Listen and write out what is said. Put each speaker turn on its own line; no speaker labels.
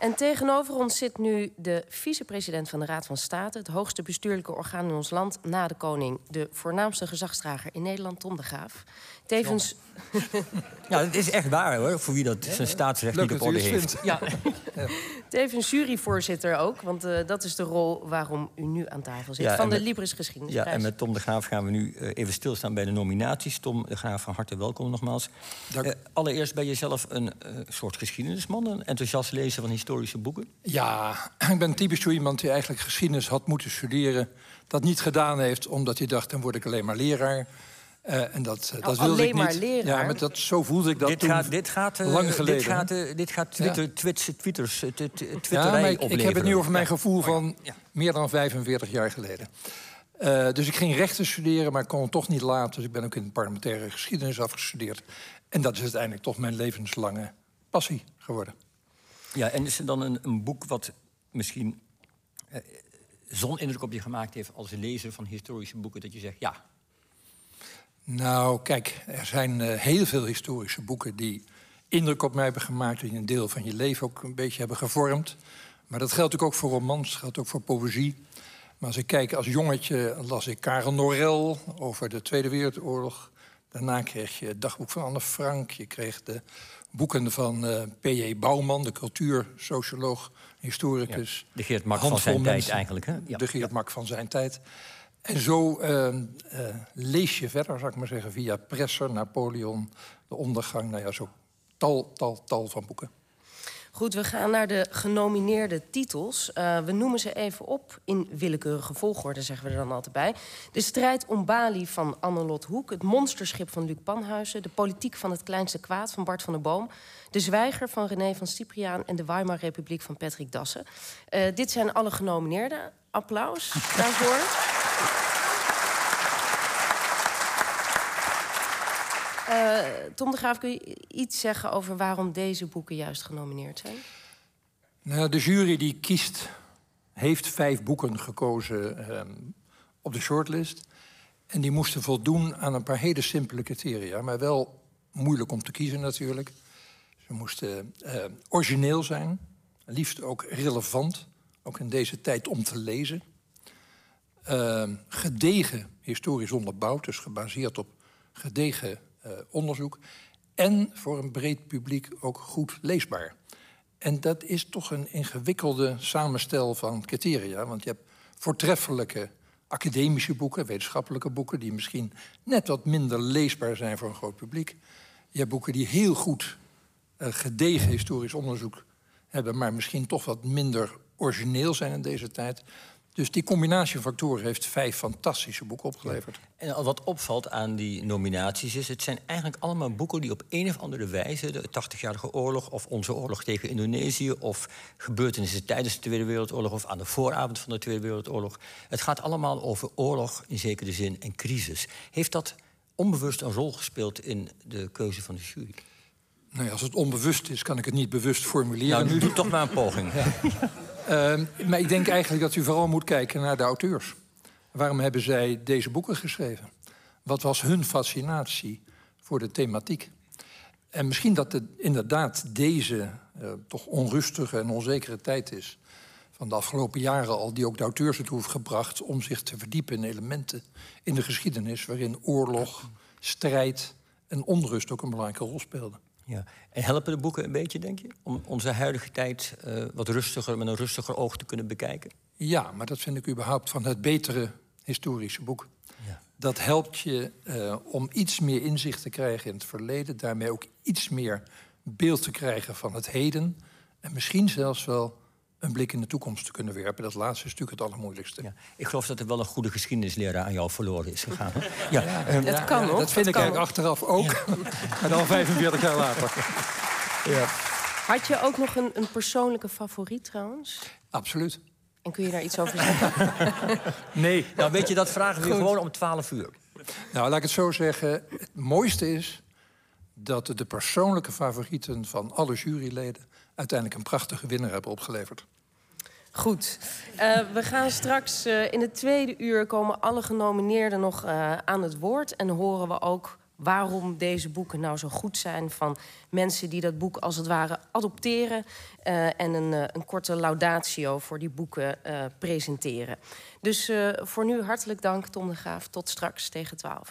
En tegenover ons zit nu de vicepresident van de Raad van State, het hoogste bestuurlijke orgaan in ons land na de koning, de voornaamste gezagsdrager in Nederland, Tom de Graaf. Tevens.
Ja, het is echt waar hoor, voor wie dat zijn staatsrecht
Leuk
niet op
dat
orde heeft. Ja.
Tevens juryvoorzitter ook, want eh, dat is de rol waarom u nu aan tafel zit.
Ja,
van de
met-
Libris
Ja,
Geschiedenisprijs.
en met Tom de Graaf gaan we nu eh, even stilstaan bij de nominaties. Tom de Graaf, van harte welkom nogmaals.
Dank.
Eh, allereerst ben je zelf een eh, soort geschiedenisman, een enthousiast lezer van historische boeken.
Ja, ik ben typisch zo iemand die eigenlijk geschiedenis had moeten studeren. Dat niet gedaan heeft, omdat hij dacht, dan word ik alleen maar leraar. Eh, en dat, eh, dat wilde
Oh, alleen
ik
maar
niet.
leraar?
Ja, maar dat, zo voelde ik dat
dit,
toen
gaat, dit gaat, eh,
lang geleden.
Dit gaat, dit gaat Twitter, Twits, Twitters, t- t-
ja, maar ik, ik heb het nu over mijn
Ja.
gevoel van
Ja.
meer dan 45 jaar geleden. Eh, dus ik ging rechten studeren, maar ik kon het toch niet laten. Dus ik ben ook in parlementaire geschiedenis afgestudeerd. En dat is uiteindelijk toch mijn levenslange passie geworden.
Ja, en is er dan een, een boek wat misschien eh, zo'n indruk op je gemaakt heeft als lezer van historische boeken, dat je zegt, ja,
Nou, kijk, er zijn eh, heel veel historische boeken die indruk op mij hebben gemaakt, die een deel van je leven ook een beetje hebben gevormd. Maar dat geldt ook voor romans, dat geldt ook voor poëzie. Maar als ik kijk, als jongetje las ik Karel Norel over de Tweede Wereldoorlog. Daarna kreeg je het dagboek van Anne Frank. Je kreeg de boeken van eh P.J. Bouwman, de cultuursocioloog, historicus.
de Geert Mak van zijn tijd eigenlijk. Hè? Ja.
De Geert Mak van zijn tijd. En zo eh, eh, lees je verder, zou ik maar zeggen, via Presser, Napoleon, de ondergang. Nou ja, zo tal, tal, tal van boeken.
Goed, we gaan naar de genomineerde titels. Eh, we noemen ze even op in willekeurige volgorde, zeggen we er dan altijd bij. De strijd om Bali van Annelot Hoek. Het monsterschip van Luc Panhuizen. De politiek van het kleinste kwaad van Bart van der Boom. De zwijger van René van Cipriaan. En de Weimar Republiek van Patrick Dassen. Eh, dit zijn alle genomineerden. Applaus daarvoor. Eh, Tom de Graaf, kun je iets zeggen over waarom deze boeken juist genomineerd zijn?
Nou, de jury die kiest, heeft vijf boeken gekozen ehm, op de shortlist. En die moesten voldoen aan een paar hele simpele criteria. Maar wel moeilijk om te kiezen natuurlijk. Ze moesten eh, origineel zijn. Liefst ook relevant. Ook in deze tijd om te lezen. Ehm, gedegen historisch onderbouwd. Dus gebaseerd op gedegen onderzoek. En voor een breed publiek ook goed leesbaar. En dat is toch een ingewikkelde samenstel van criteria. Want je hebt voortreffelijke academische boeken, wetenschappelijke boeken... die misschien net wat minder leesbaar zijn voor een groot publiek. Je hebt boeken die heel goed eh, gedegen historisch onderzoek hebben... maar misschien toch wat minder origineel zijn in deze tijd. Dus die combinatie van factoren heeft vijf fantastische boeken opgeleverd.
En wat opvalt aan die nominaties is... het zijn eigenlijk allemaal boeken die op een of andere wijze... de 80-jarige oorlog of onze oorlog tegen Indonesië... of gebeurtenissen tijdens de Tweede Wereldoorlog... of aan de vooravond van de Tweede Wereldoorlog... het gaat allemaal over oorlog in zekere zin en crisis. Heeft dat onbewust een rol gespeeld in de keuze van de jury?
Nou ja, als het onbewust is, kan ik het niet bewust formuleren.
Nou, nu doe toch maar een poging.
maar ik denk eigenlijk dat u vooral moet kijken naar de auteurs. Waarom hebben zij deze boeken geschreven? Wat was hun fascinatie voor de thematiek? En misschien dat het inderdaad deze eh, toch onrustige en onzekere tijd is... van de afgelopen jaren al, die ook de auteurs ertoe heeft gebracht... om zich te verdiepen in elementen in de geschiedenis... waarin oorlog, strijd en onrust ook een belangrijke rol speelden.
Ja. En helpen de boeken een beetje, denk je? Om onze huidige tijd eh, wat rustiger, met een rustiger oog te kunnen bekijken?
Ja, maar dat vind ik überhaupt van het betere historische boek.
Ja.
Dat helpt je eh, om iets meer inzicht te krijgen in het verleden. Daarmee ook iets meer beeld te krijgen van het heden. En misschien zelfs wel een blik in de toekomst te kunnen werpen. Dat laatste is natuurlijk het allermoeilijkste.
Ja. Ik geloof dat er wel een goede geschiedenisleraar aan jou verloren is gegaan. Ja,
Dat kan nog.
Dat vind ik eigenlijk achteraf ook. maar dan 45 jaar later.
ja.
Had je ook nog een, een persoonlijke favoriet trouwens?
Absoluut.
En kun je daar iets over zeggen?
Nee.
Nou, weet je, dat vragen we je gewoon om 12 uur.
Nou, laat ik het zo zeggen. Het mooiste is dat de persoonlijke favorieten van alle juryleden... uiteindelijk een prachtige winnaar hebben opgeleverd.
Goed. Eh, we gaan straks eh, in het tweede uur komen alle genomineerden nog eh, aan het woord. En horen we ook waarom deze boeken nou zo goed zijn. Van mensen die dat boek als het ware adopteren. En een, een, korte laudatio voor die boeken presenteren. Dus voor nu hartelijk dank, Tom de Graaf. Tot straks tegen 12.